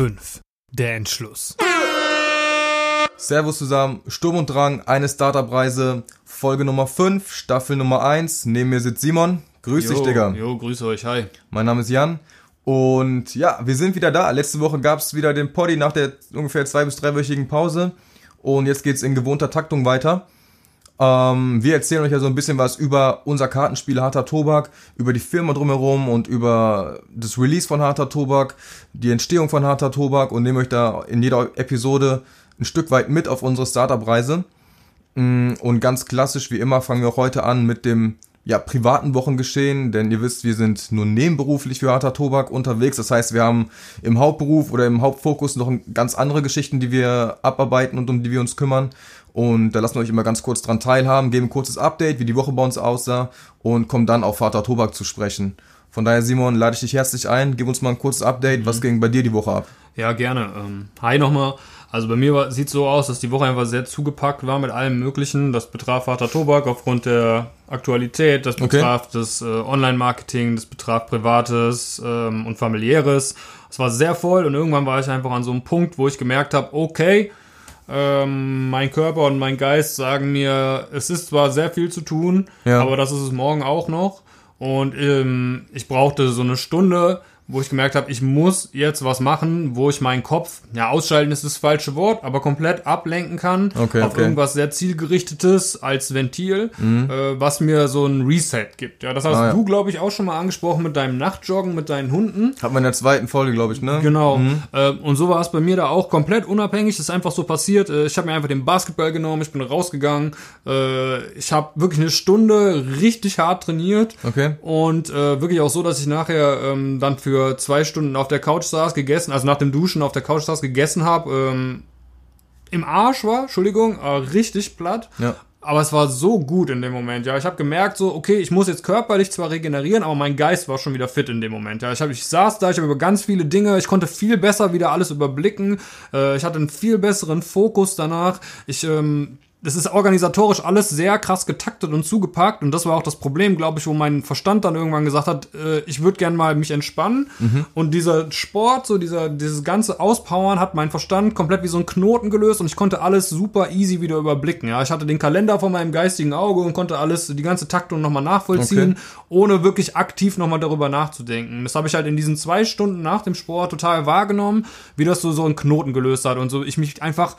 Folge 5. Der Entschluss. Servus zusammen, Sturm und Drang, eine Startup-Reise, Folge Nummer 5, Staffel Nummer 1. Neben mir sitzt Simon. Grüß jo, dich, Digga. Jo, grüße euch, hi. Mein Name ist Jan. Und ja, wir sind wieder da. Letzte Woche gab's wieder den Poddy nach der ungefähr zwei- bis dreiwöchigen Pause. Und jetzt geht's in gewohnter Taktung weiter. Ähm, wir erzählen euch ja so ein bisschen was über unser Kartenspiel Harter Tobak, über die Firma drumherum und über das Release von Harter Tobak, die Entstehung von Harter Tobak und nehmen euch da in jeder Episode ein Stück weit mit auf unsere Startup-Reise. Mm, Und ganz klassisch, wie immer, fangen wir heute an mit dem ja, privaten Wochengeschehen, denn ihr wisst, wir sind nur nebenberuflich für Harter Tobak unterwegs. Das heißt, wir haben im Hauptberuf oder im Hauptfokus noch ganz andere Geschichten, die wir abarbeiten und um die wir uns kümmern. Und da lassen wir euch immer ganz kurz dran teilhaben, geben ein kurzes Update, wie die Woche bei uns aussah und kommen dann auf Vater Tobak zu sprechen. Von daher, Simon, lade ich dich herzlich ein. Gib uns mal ein kurzes Update. Was ging bei dir die Woche ab? Ja, gerne. Ähm, hi nochmal. Also bei mir sieht so aus, dass die Woche einfach sehr zugepackt war mit allem Möglichen. Das betraf Vater Tobak aufgrund der Aktualität, das Okay. betraf das äh, Online-Marketing, das betraf Privates ähm, und Familiäres. Es war sehr voll und irgendwann war ich einfach an so einem Punkt, wo ich gemerkt habe, okay, ähm, mein Körper und mein Geist sagen mir, es ist zwar sehr viel zu tun, Ja. aber das ist es morgen auch noch. Und ähm, ich brauchte so eine Stunde, wo ich gemerkt habe, ich muss jetzt was machen, wo ich meinen Kopf, ja, ausschalten ist das falsche Wort, aber komplett ablenken kann Okay, auf okay. irgendwas sehr zielgerichtetes als Ventil, äh, was mir so ein Reset gibt. Ja, das hast Mhm. Ah, ja. du, glaube ich, auch schon mal angesprochen mit deinem Nachtjoggen, mit deinen Hunden. Hatten wir in der zweiten Folge, glaube ich, ne? Genau. Äh, und so war es bei mir da auch komplett unabhängig. Das ist einfach so passiert. Äh, ich habe mir einfach den Basketball genommen, ich bin rausgegangen. Äh, ich habe wirklich eine Stunde richtig hart trainiert. Okay. Und äh, wirklich auch so, dass ich nachher ähm, dann für zwei Stunden auf der Couch saß, gegessen, also nach dem Duschen auf der Couch saß, gegessen habe, ähm, im Arsch war, Entschuldigung, äh, richtig platt. Ja. Aber es war so gut in dem Moment, ja. Ich habe gemerkt, so, okay, ich muss jetzt körperlich zwar regenerieren, aber mein Geist war schon wieder fit in dem Moment, ja. Ich, hab, ich saß da, ich habe über ganz viele Dinge, ich konnte viel besser wieder alles überblicken. Äh, ich hatte einen viel besseren Fokus danach. Ich, ähm, das ist organisatorisch alles sehr krass getaktet und zugepackt und das war auch das Problem, glaube ich, wo mein Verstand dann irgendwann gesagt hat, äh, ich würde gern mal mich entspannen und dieser Sport, so dieser dieses ganze Auspowern hat mein Verstand komplett wie so ein Knoten gelöst und ich konnte alles super easy wieder überblicken. Ja, ich hatte den Kalender vor meinem geistigen Auge und konnte alles die ganze Taktung nochmal nachvollziehen, Okay. ohne wirklich aktiv nochmal darüber nachzudenken. Das habe ich halt in diesen zwei Stunden nach dem Sport total wahrgenommen, wie das so so einen Knoten gelöst hat und so ich mich einfach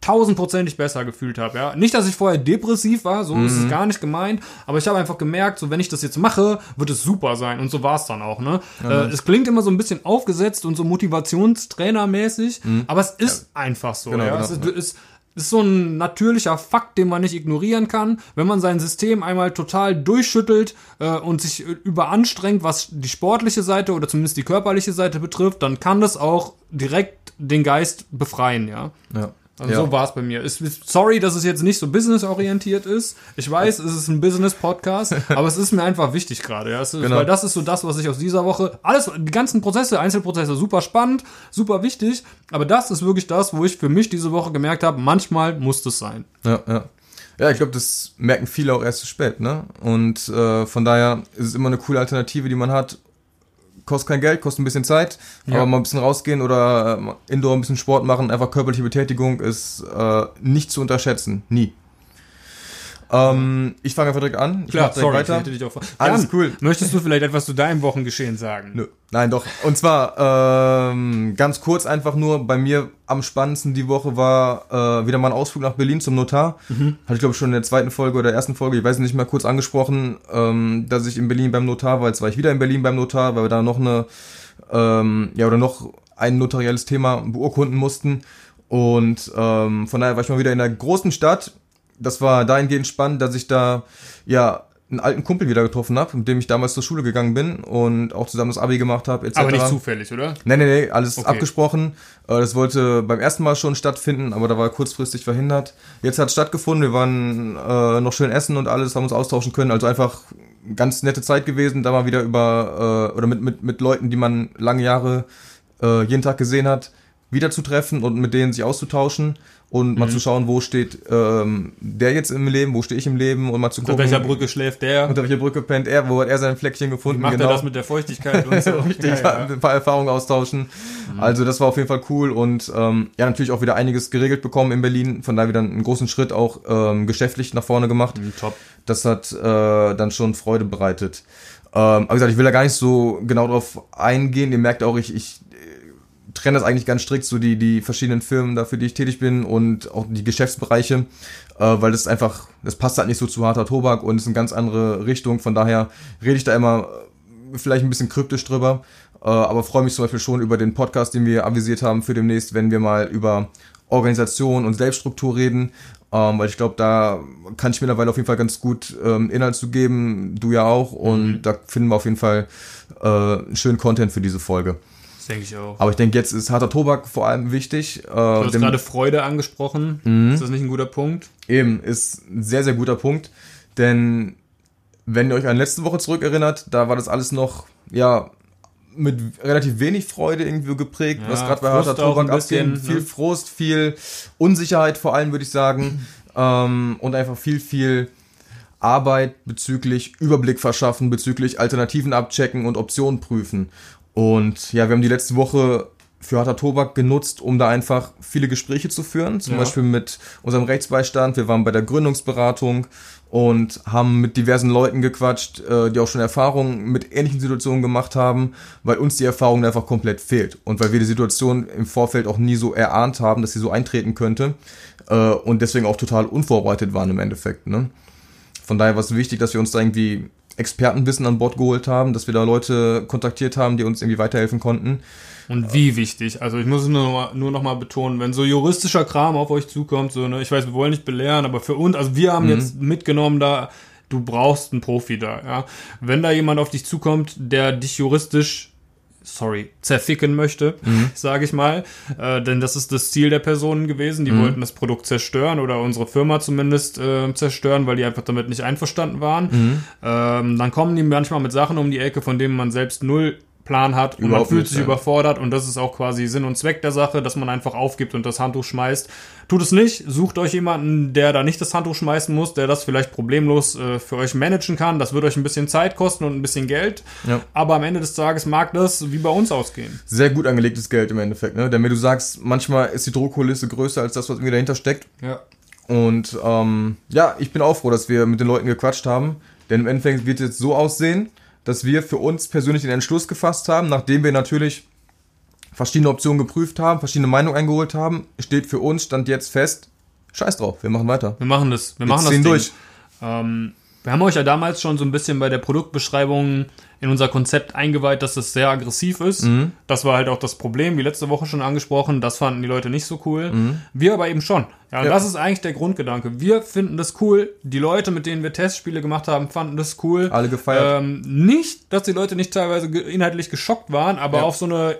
tausendprozentig besser gefühlt habe, ja. Nicht, dass ich vorher depressiv war, so ist es gar nicht gemeint, aber ich habe einfach gemerkt, so wenn ich das jetzt mache, wird es super sein und so war es dann auch, ne. äh, es klingt immer so ein bisschen aufgesetzt und so Motivationstrainermäßig, aber es ist einfach so, Genau, ja. genau, es ist, ist, ist so ein natürlicher Fakt, den man nicht ignorieren kann. Wenn man sein System einmal total durchschüttelt äh, und sich überanstrengt, was die sportliche Seite oder zumindest die körperliche Seite betrifft, dann kann das auch direkt den Geist befreien, ja. Ja. Also ja. so war es bei mir. Ist, ist- sorry, dass es jetzt nicht so businessorientiert ist. Ich weiß, es ist ein Business-Podcast, aber es ist mir einfach wichtig gerade. Ja? Ist- Genau. Weil das ist so das, was ich aus dieser Woche. Alles, die ganzen Prozesse, Einzelprozesse, super spannend, super wichtig. Aber das ist wirklich das, wo ich für mich diese Woche gemerkt habe, manchmal muss das sein. Ja, ja. Ja, ich glaube, das merken viele auch erst zu spät, ne? Und äh, von daher ist es immer eine coole Alternative, die man hat. Kostet kein Geld, kostet ein bisschen Zeit, Ja. aber mal ein bisschen rausgehen oder äh, Indoor ein bisschen Sport machen, einfach körperliche Betätigung ist äh, nicht zu unterschätzen. Nie. Ähm, ich fange einfach direkt an. Ich direkt ich weiter. hätte dich auch Alles cool. Möchtest du vielleicht etwas zu deinem Wochengeschehen sagen? Nö. Nein, doch. Und zwar ähm, ganz kurz einfach nur, bei mir am spannendsten die Woche war äh, wieder mal ein Ausflug nach Berlin zum Notar. Hatte ich glaube ich schon in der zweiten Folge oder ersten Folge, ich weiß nicht mehr, kurz angesprochen, ähm, dass ich in Berlin beim Notar war. Jetzt war ich wieder in Berlin beim Notar, weil wir da noch eine, ähm, ja oder noch ein notarielles Thema beurkunden mussten. Und ähm, von daher war ich mal wieder in der großen Stadt. Das war dahingehend spannend, dass ich da ja einen alten Kumpel wieder getroffen habe, mit dem ich damals zur Schule gegangen bin und auch zusammen das Abi gemacht habe, etc. Aber nicht zufällig, oder? Nee, nee, nee, alles Okay. abgesprochen. Äh, Das wollte beim ersten Mal schon stattfinden, aber da war kurzfristig verhindert. Jetzt hat es stattgefunden, wir waren äh, noch schön essen und alles, haben uns austauschen können. Also einfach ganz nette Zeit gewesen, da mal wieder über, äh, oder mit, mit, mit Leuten, die man lange Jahre äh, jeden Tag gesehen hat, wiederzutreffen und mit denen sich auszutauschen und mal zu schauen, wo steht ähm, der jetzt im Leben, wo stehe ich im Leben und mal zu Unter gucken, welcher Brücke schläft der? unter welcher Brücke pennt er, wo hat er sein Fleckchen gefunden, Macht genau. er das mit der Feuchtigkeit und so? Richtig, Ja, ja. ein paar Erfahrungen austauschen. Also das war auf jeden Fall cool und ähm, ja, natürlich auch wieder einiges geregelt bekommen in Berlin. Von daher wieder einen großen Schritt auch ähm, geschäftlich nach vorne gemacht. Mhm, Top. Das hat äh, dann schon Freude bereitet. Ähm, aber wie gesagt, ich will da gar nicht so genau drauf eingehen. Ihr merkt auch, ich, ich trenne das eigentlich ganz strikt, so die, die verschiedenen Firmen, da für die ich tätig bin und auch die Geschäftsbereiche, äh, weil das einfach, das passt halt nicht so zu harter Tobak und ist eine ganz andere Richtung. Von daher rede ich da immer äh, vielleicht ein bisschen kryptisch drüber, äh, aber freue mich zum Beispiel schon über den Podcast, den wir avisiert haben für demnächst, wenn wir mal über Organisation und Selbststruktur reden, ähm, weil ich glaube, da kann ich mittlerweile auf jeden Fall ganz gut ähm, Inhalt zu geben, du ja auch, und da finden wir auf jeden Fall äh, schönen Content für diese Folge. Denke ich auch. Aber ich denke, jetzt ist harter Tobak vor allem wichtig. Äh, Du hast gerade Freude angesprochen. Mhm. Ist das nicht ein guter Punkt? Eben, ist ein sehr, sehr guter Punkt. Denn wenn ihr euch an letzte Woche zurückerinnert, da war das alles noch, ja, mit relativ wenig Freude irgendwie geprägt, Ja, was gerade bei harter Tobak abging. Viel ne? Frust, viel Unsicherheit vor allem, würde ich sagen. ähm, und einfach viel, viel Arbeit bezüglich Überblick verschaffen, bezüglich Alternativen abchecken und Optionen prüfen. Und ja, wir haben die letzte Woche für harter Tobak genutzt, um da einfach viele Gespräche zu führen. Zum Ja. Beispiel mit unserem Rechtsbeistand. Wir waren bei der Gründungsberatung und haben mit diversen Leuten gequatscht, äh, die auch schon Erfahrungen mit ähnlichen Situationen gemacht haben, weil uns die Erfahrung einfach komplett fehlt. Und weil wir die Situation im Vorfeld auch nie so erahnt haben, dass sie so eintreten könnte. Äh, und deswegen auch total unvorbereitet waren im Endeffekt. Ne? Von daher war es wichtig, dass wir uns da irgendwie Expertenwissen an Bord geholt haben, dass wir da Leute kontaktiert haben, die uns irgendwie weiterhelfen konnten. Und wie wichtig. Also ich muss es nur noch, mal, nur noch mal betonen, wenn so juristischer Kram auf euch zukommt, so, ne, ich weiß, wir wollen nicht belehren, aber für uns, also wir haben jetzt mitgenommen da, du brauchst einen Profi da, ja. Wenn da jemand auf dich zukommt, der dich juristisch sorry, zerficken möchte, sage ich mal. Äh, denn das ist das Ziel der Personen gewesen. Die wollten das Produkt zerstören oder unsere Firma zumindest äh, zerstören, weil die einfach damit nicht einverstanden waren. Ähm, dann kommen die manchmal mit Sachen um die Ecke, von denen man selbst null Plan hat und man fühlt sich überfordert und das ist auch quasi Sinn und Zweck der Sache, dass man einfach aufgibt und das Handtuch schmeißt. Tut es nicht, sucht euch jemanden, der da nicht das Handtuch schmeißen muss, der das vielleicht problemlos äh, für euch managen kann. Das wird euch ein bisschen Zeit kosten und ein bisschen Geld, Ja. aber am Ende des Tages mag das wie bei uns ausgehen. Sehr gut angelegtes Geld im Endeffekt, ne? Denn wenn du sagst, manchmal ist die Druckkulisse größer als das, was irgendwie dahinter steckt. Ja. Und ähm, ja, ich bin auch froh, dass wir mit den Leuten gequatscht haben. Denn im Endeffekt wird es jetzt so aussehen, dass wir für uns persönlich den Entschluss gefasst haben, nachdem wir natürlich verschiedene Optionen geprüft haben, verschiedene Meinungen eingeholt haben, steht für uns, stand jetzt fest, scheiß drauf, wir machen weiter. Wir machen das. Wir, machen das Ding. durch. Ähm, wir haben euch ja damals schon so ein bisschen bei der Produktbeschreibung in unser Konzept eingeweiht, dass es sehr aggressiv ist. Mhm. Das war halt auch das Problem, wie letzte Woche schon angesprochen. Das fanden die Leute nicht so cool. Mhm. Wir aber eben schon. Ja, Ja. das ist eigentlich der Grundgedanke. Wir finden das cool. Die Leute, mit denen wir Testspiele gemacht haben, fanden das cool. Alle gefeiert. Ähm, nicht, dass die Leute nicht teilweise inhaltlich geschockt waren, aber Ja. auf so eine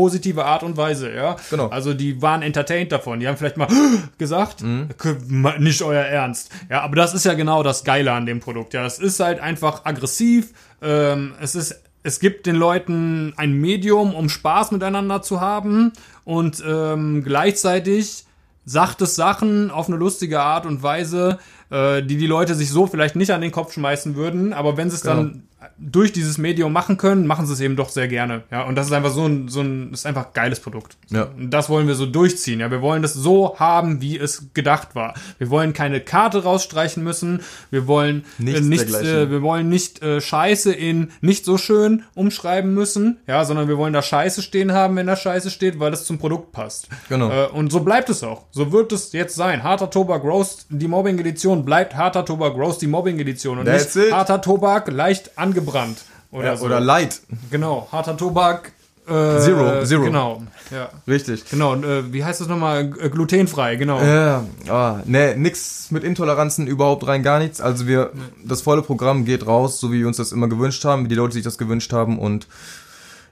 positive Art und Weise, ja. Genau. Also die waren entertained davon. Die haben vielleicht mal gesagt, Mhm. "K- nicht euer Ernst. Ja, aber das ist ja genau das Geile an dem Produkt. Ja, es ist halt einfach aggressiv. Ähm, es ist, es gibt den Leuten ein Medium, um Spaß miteinander zu haben und ähm, gleichzeitig sagt es Sachen auf eine lustige Art und Weise, äh, die die Leute sich so vielleicht nicht an den Kopf schmeißen würden, aber wenn sie es dann durch dieses Medium machen können, machen sie es eben doch sehr gerne. Ja, und das ist einfach so ein, so ein, ist einfach ein geiles Produkt. Ja. Und das wollen wir so durchziehen. Ja, wir wollen das so haben, wie es gedacht war. Wir wollen keine Karte rausstreichen müssen. Wir wollen Nichts äh, nichts, äh, wir wollen nicht äh, Scheiße in nicht so schön umschreiben müssen, ja, sondern wir wollen da Scheiße stehen haben, wenn da Scheiße steht, weil das zum Produkt passt. Genau. Äh, und so bleibt es auch. So wird es jetzt sein. Harter Tobak Roast, die Mobbing-Edition bleibt harter Tobak Roast, die Mobbing-Edition und That's nicht it. harter Tobak leicht angebrannt. Oder Ja, so. Oder Light, genau, harter Tobak äh, Zero, Zero. Genau, ja. richtig. Genau, und, äh, wie heißt das nochmal? Äh, Glutenfrei, genau. Ja, ah, ne, nix mit Intoleranzen überhaupt rein, gar nichts. Also wir, das volle Programm geht raus, so wie wir uns das immer gewünscht haben, wie die Leute sich das gewünscht haben und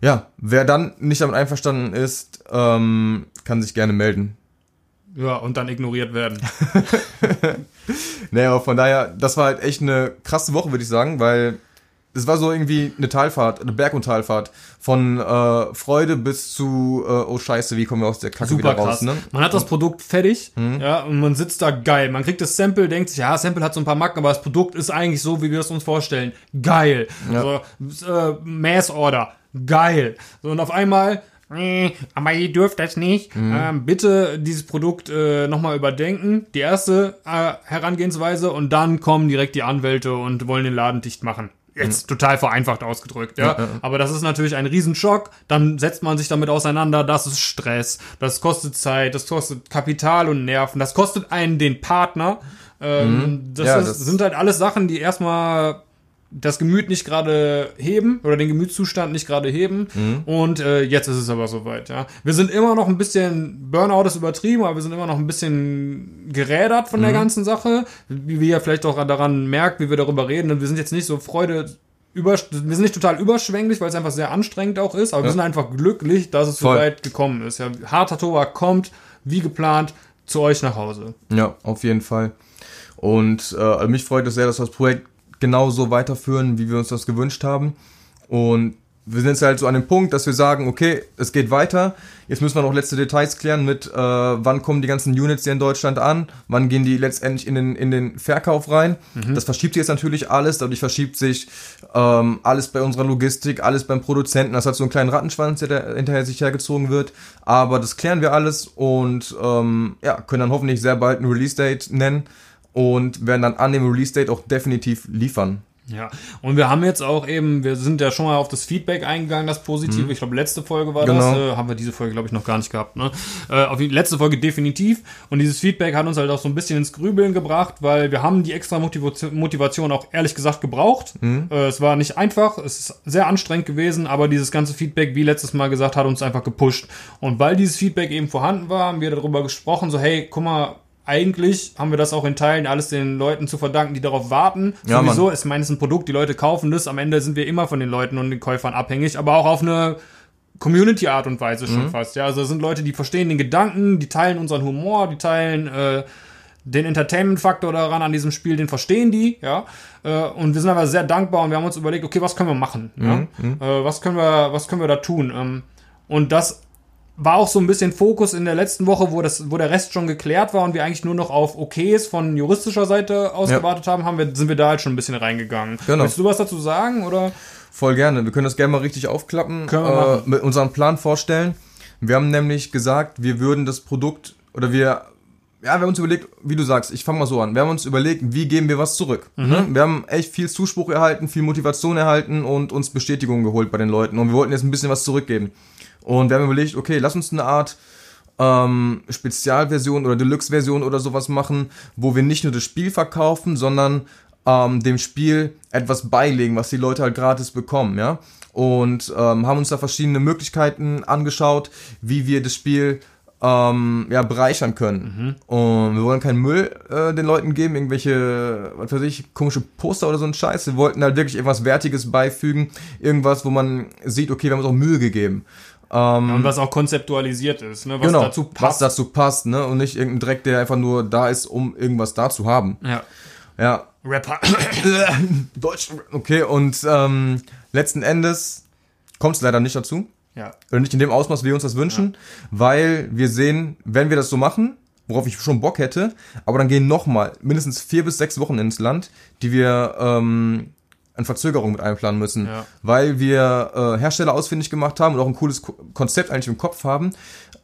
ja, wer dann nicht damit einverstanden ist, ähm, kann sich gerne melden. Ja, und dann ignoriert werden. Naja, aber von daher, das war halt echt eine krasse Woche, würde ich sagen, weil das war so irgendwie eine Talfahrt, eine Berg- und Talfahrt. Von äh, Freude bis zu, äh, oh Scheiße, wie kommen wir aus der Kacke Super wieder krass. raus, ne? Man hat das Produkt fertig, ja, und man sitzt da geil. Man kriegt das Sample, denkt sich, ja, Sample hat so ein paar Macken, aber das Produkt ist eigentlich so, wie wir es uns vorstellen. Geil. Ja. So, äh, Mass Order. Geil. So, und auf einmal, aber ihr dürft das nicht. Ähm, bitte dieses Produkt äh, nochmal überdenken. Die erste äh, Herangehensweise und dann kommen direkt die Anwälte und wollen den Laden dicht machen. Jetzt total vereinfacht ausgedrückt, ja. Aber das ist natürlich ein Riesenschock. Dann setzt man sich damit auseinander. Das ist Stress. Das kostet Zeit. Das kostet Kapital und Nerven. Das kostet einen den Partner. Ähm, das, Ja, ist, das- sind halt alles Sachen, die erstmal das Gemüt nicht gerade heben oder den Gemütszustand nicht gerade heben. Und äh, jetzt ist es aber soweit, ja. Wir sind immer noch ein bisschen, Burnout ist übertrieben, aber wir sind immer noch ein bisschen gerädert von der ganzen Sache. Wie ja vielleicht auch daran merkt, wie wir darüber reden. Und wir sind jetzt nicht so Freude über, wir sind nicht total überschwänglich, weil es einfach sehr anstrengend auch ist, aber wir sind einfach glücklich, dass es so Voll. weit gekommen ist. Ja, harter Tobak kommt, wie geplant, zu euch nach Hause. Ja, auf jeden Fall. Und äh, mich freut es sehr, dass das Projekt genauso weiterführen, wie wir uns das gewünscht haben. Und wir sind jetzt halt so an dem Punkt, dass wir sagen, okay, es geht weiter. Jetzt müssen wir noch letzte Details klären mit, äh, wann kommen die ganzen Units hier in Deutschland an, wann gehen die letztendlich in den, in den Verkauf rein. Das verschiebt sich jetzt natürlich alles, dadurch verschiebt sich ähm, alles bei unserer Logistik, alles beim Produzenten. Das hat so einen kleinen Rattenschwanz, der da hinterher sich hergezogen wird. Aber das klären wir alles und ähm, ja, können dann hoffentlich sehr bald ein Release-Date nennen und werden dann an dem Release-Date auch definitiv liefern. Ja, und wir haben jetzt auch eben, wir sind ja schon mal auf das Feedback eingegangen, das Positive. Ich glaube, letzte Folge war das. Genau. Äh, haben wir diese Folge, glaube ich, noch gar nicht gehabt. Ne? Äh, auf die letzte Folge definitiv. Und dieses Feedback hat uns halt auch so ein bisschen ins Grübeln gebracht, weil wir haben die extra Motivation, Motivation auch ehrlich gesagt gebraucht. Äh, es war nicht einfach, es ist sehr anstrengend gewesen, aber dieses ganze Feedback, wie letztes Mal gesagt, hat uns einfach gepusht. Und weil dieses Feedback eben vorhanden war, haben wir darüber gesprochen, so hey, guck mal, eigentlich haben wir das auch in Teilen alles den Leuten zu verdanken, die darauf warten. Ja, Sowieso, Mann. ich meine, es ist ein Produkt, die Leute kaufen das. Am Ende sind wir immer von den Leuten und den Käufern abhängig, aber auch auf eine Community-Art und Weise schon Mhm. fast. Ja, also es sind Leute, die verstehen den Gedanken, die teilen unseren Humor, die teilen äh, den Entertainment-Faktor daran an diesem Spiel, den verstehen die, ja. Äh, und wir sind aber sehr dankbar und wir haben uns überlegt, okay, was können wir machen? Ja? Äh, was können wir, was können wir da tun? Ähm, und das war auch so ein bisschen Fokus in der letzten Woche, wo das, wo der Rest schon geklärt war und wir eigentlich nur noch auf Okays von juristischer Seite aus Ja. gewartet haben, haben wir, sind wir da halt schon ein bisschen reingegangen. Genau. Willst du was dazu sagen oder? Voll gerne. Wir können das gerne mal richtig aufklappen, Können wir äh, mit unserem Plan vorstellen. Wir haben nämlich gesagt, wir würden das Produkt oder wir, ja, wir haben uns überlegt, wie du sagst, ich fange mal so an. Wir haben uns überlegt, wie geben wir was zurück. Mhm. Ne? Wir haben echt viel Zuspruch erhalten, viel Motivation erhalten und uns Bestätigung geholt bei den Leuten. Und wir wollten jetzt ein bisschen was zurückgeben. Und wir haben überlegt, okay, lass uns eine Art ähm, Spezialversion oder Deluxe-Version oder sowas machen, wo wir nicht nur das Spiel verkaufen, sondern ähm, dem Spiel etwas beilegen, was die Leute halt gratis bekommen, ja. Und ähm, haben uns da verschiedene Möglichkeiten angeschaut, wie wir das Spiel ähm, ja, bereichern können. Und wir wollen keinen Müll äh, den Leuten geben, irgendwelche, was weiß ich, komische Poster oder so ein Scheiß. Wir wollten halt wirklich irgendwas Wertiges beifügen, irgendwas, wo man sieht, okay, wir haben uns auch Mühe gegeben. Ähm, Und was auch konzeptualisiert ist, ne? was genau, dazu was passt. dazu passt, ne? Und nicht irgendein Dreck, der einfach nur da ist, um irgendwas da zu haben. ja. Ja. Rapper. Deutsch. Okay, und ähm, letzten Endes kommt es leider nicht dazu. Ja. Oder nicht in dem Ausmaß, wie wir uns das wünschen, weil wir sehen, wenn wir das so machen, worauf ich schon Bock hätte, aber dann gehen nochmal mindestens vier bis sechs Wochen ins Land, die wir ähm, an Verzögerung mit einplanen müssen, Ja. weil wir äh, Hersteller ausfindig gemacht haben und auch ein cooles Ko Konzept eigentlich im Kopf haben,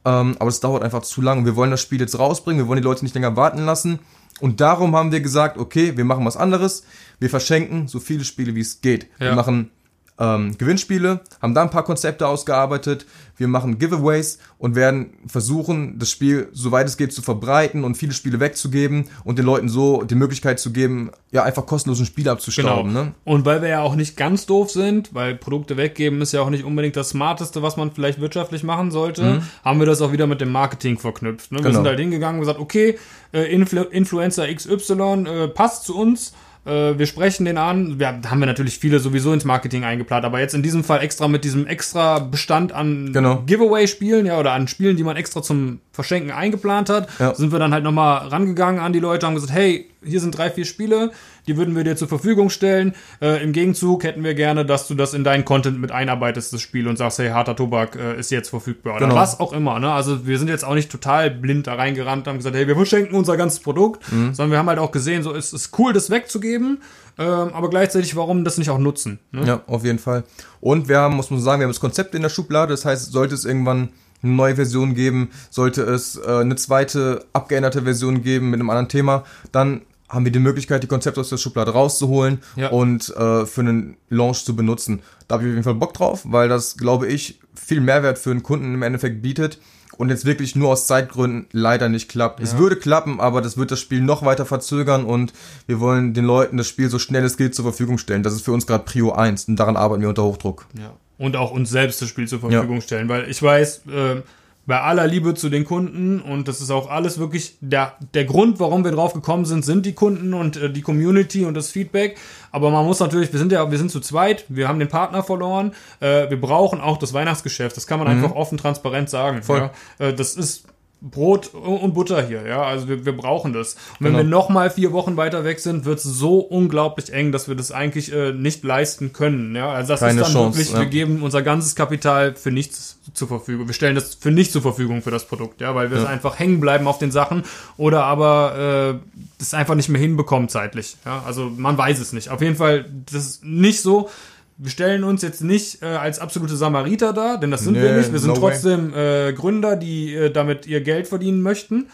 ähm, aber es dauert einfach zu lang. Wir wollen das Spiel jetzt rausbringen, wir wollen die Leute nicht länger warten lassen und darum haben wir gesagt, okay, wir machen was anderes, wir verschenken so viele Spiele, wie es geht. Wir Ja. machen ähm, Gewinnspiele, haben da ein paar Konzepte ausgearbeitet, wir machen Giveaways und werden versuchen, das Spiel, soweit es geht, zu verbreiten und viele Spiele wegzugeben und den Leuten so die Möglichkeit zu geben, ja, einfach kostenlosen Spiele abzustauben. Genau. Ne? Und weil wir ja auch nicht ganz doof sind, weil Produkte weggeben ist ja auch nicht unbedingt das Smarteste, was man vielleicht wirtschaftlich machen sollte, haben wir das auch wieder mit dem Marketing verknüpft. Ne? Wir Mhm. Genau. sind halt hingegangen und gesagt, okay, äh, Influ Influencer XY äh, passt zu uns. Äh, Wir sprechen den an. Wir haben wir natürlich viele sowieso ins Marketing eingeplant, aber jetzt in diesem Fall extra mit diesem extra Bestand an Genau. Giveaway-Spielen, ja, oder an Spielen, die man extra zum Verschenken eingeplant hat, Ja. sind wir dann halt nochmal rangegangen an die Leute, haben gesagt, hey, hier sind drei, vier Spiele, die würden wir dir zur Verfügung stellen. Äh, Im Gegenzug hätten wir gerne, dass du das in deinen Content mit einarbeitest, das Spiel, und sagst, hey, harter Tobak äh, ist jetzt verfügbar. Oder Genau. was auch immer. Ne? Also wir sind jetzt auch nicht total blind da reingerannt und haben gesagt, hey, wir verschenken unser ganzes Produkt, Mhm. sondern wir haben halt auch gesehen, so es ist cool, das wegzugeben, ähm, aber gleichzeitig, warum das nicht auch nutzen? Ne? Ja, auf jeden Fall. Und wir haben, muss man sagen, wir haben das Konzept in der Schublade. Das heißt, sollte es irgendwann eine neue Version geben, sollte es äh, eine zweite abgeänderte Version geben mit einem anderen Thema, dann haben wir die Möglichkeit, die Konzepte aus der Schublade rauszuholen Ja. und äh, für einen Launch zu benutzen. Da habe ich auf jeden Fall Bock drauf, weil das, glaube ich, viel Mehrwert für einen Kunden im Endeffekt bietet und jetzt wirklich nur aus Zeitgründen leider nicht klappt. Es würde klappen, aber das wird das Spiel noch weiter verzögern und wir wollen den Leuten das Spiel so schnell es geht zur Verfügung stellen. Das ist für uns gerade Prio 1 und daran arbeiten wir unter Hochdruck. Ja. Und auch uns selbst das Spiel zur Verfügung stellen, weil ich weiß, äh, bei aller Liebe zu den Kunden und das ist auch alles wirklich der, der Grund, warum wir drauf gekommen sind, sind die Kunden und äh, die Community und das Feedback. Aber man muss natürlich, wir sind ja, wir sind zu zweit, wir haben den Partner verloren, äh, wir brauchen auch das Weihnachtsgeschäft. Das kann man einfach offen transparent sagen. Mhm. Voll. Ja? Äh, das ist Brot und Butter hier, ja. Also wir, wir brauchen das. Und wenn Genau. wir noch mal vier Wochen weiter weg sind, wird es so unglaublich eng, dass wir das eigentlich äh, nicht leisten können. Ja, also das Keine ist dann Chance, wirklich, ja. wir geben unser ganzes Kapital für nichts zur Verfügung. Wir stellen das für nichts zur Verfügung für das Produkt, ja, weil wir Ja. einfach hängen bleiben auf den Sachen oder aber äh, das einfach nicht mehr hinbekommen zeitlich. Ja, also man weiß es nicht. Auf jeden Fall, das ist nicht so. Wir stellen uns jetzt nicht äh, als absolute Samariter dar, denn das sind wir Nee, nicht. Wir sind no trotzdem äh, Gründer, die äh, damit ihr Geld verdienen möchten.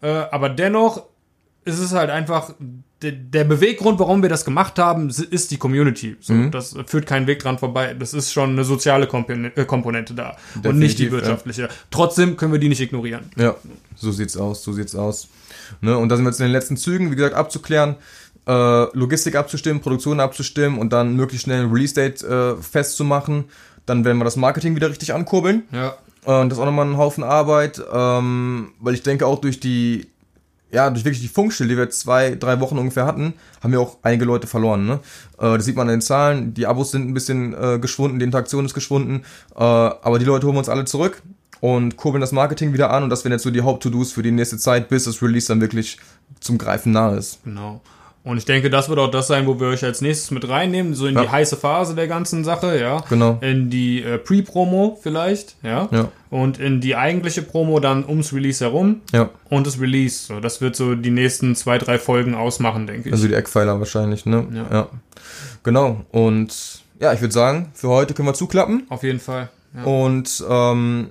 Äh, aber dennoch ist es halt einfach der, Beweggrund, warum wir das gemacht haben, ist die Community. So, Mhm. Das führt keinen Weg dran vorbei. Das ist schon eine soziale Kompone- äh, Komponente da und nicht die Definitiv, ja. wirtschaftliche. Trotzdem können wir die nicht ignorieren. Ja, so sieht's aus, so sieht's aus. Ne? Und da sind wir jetzt in den letzten Zügen, wie gesagt, abzuklären, äh, Logistik abzustimmen, Produktion abzustimmen und dann möglichst schnell ein Release-Date äh, festzumachen. Dann werden wir das Marketing wieder richtig ankurbeln. Ja. Und das ist auch nochmal ein Haufen Arbeit, ähm, weil ich denke auch durch die, ja, durch wirklich die Funkstille, die wir zwei, drei Wochen ungefähr hatten, haben wir auch einige Leute verloren. Ne? Äh, das sieht man an den Zahlen, die Abos sind ein bisschen äh, geschwunden, die Interaktion ist geschwunden, äh, aber die Leute holen wir uns alle zurück und kurbeln das Marketing wieder an und das wären jetzt so die Haupt-To-Dos für die nächste Zeit, bis das Release dann wirklich zum Greifen nahe ist. Genau. Und ich denke, das wird auch das sein, wo wir euch als nächstes mit reinnehmen, so in Ja. die heiße Phase der ganzen Sache, ja. Genau. In die äh, Pre-Promo vielleicht, ja. Ja. Und in die eigentliche Promo dann ums Release herum Ja, und das Release. So, das wird so die nächsten zwei, drei Folgen ausmachen, denke ich. also die Eckpfeiler wahrscheinlich, ne? Ja. ja. Genau. Und ja, ich würde sagen, für heute können wir zuklappen. Auf jeden Fall. Ja. Und ähm,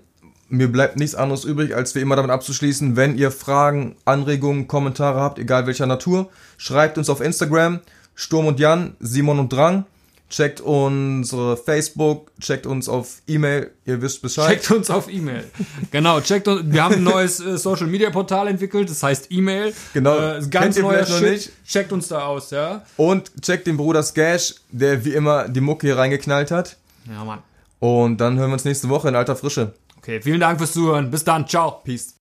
mir bleibt nichts anderes übrig, als wie immer damit abzuschließen, wenn ihr Fragen, Anregungen, Kommentare habt, egal welcher Natur, schreibt uns auf Instagram, Sturm und Jan, Simon und Drang, checkt unsere Facebook, checkt uns auf E-Mail, ihr wisst Bescheid. Checkt uns auf E-Mail. genau, checkt uns. Wir haben ein neues äh, Social Media Portal entwickelt, das heißt E-Mail. Genau. Äh, Kennt ganz ihr neuer Shit. nicht? Checkt uns da aus, ja. Und checkt den Bruder Skash, der wie immer die Mucke hier reingeknallt hat. Ja, Mann. Und dann hören wir uns nächste Woche in alter Frische. Okay, vielen Dank fürs Zuhören. Bis dann. Ciao. Peace.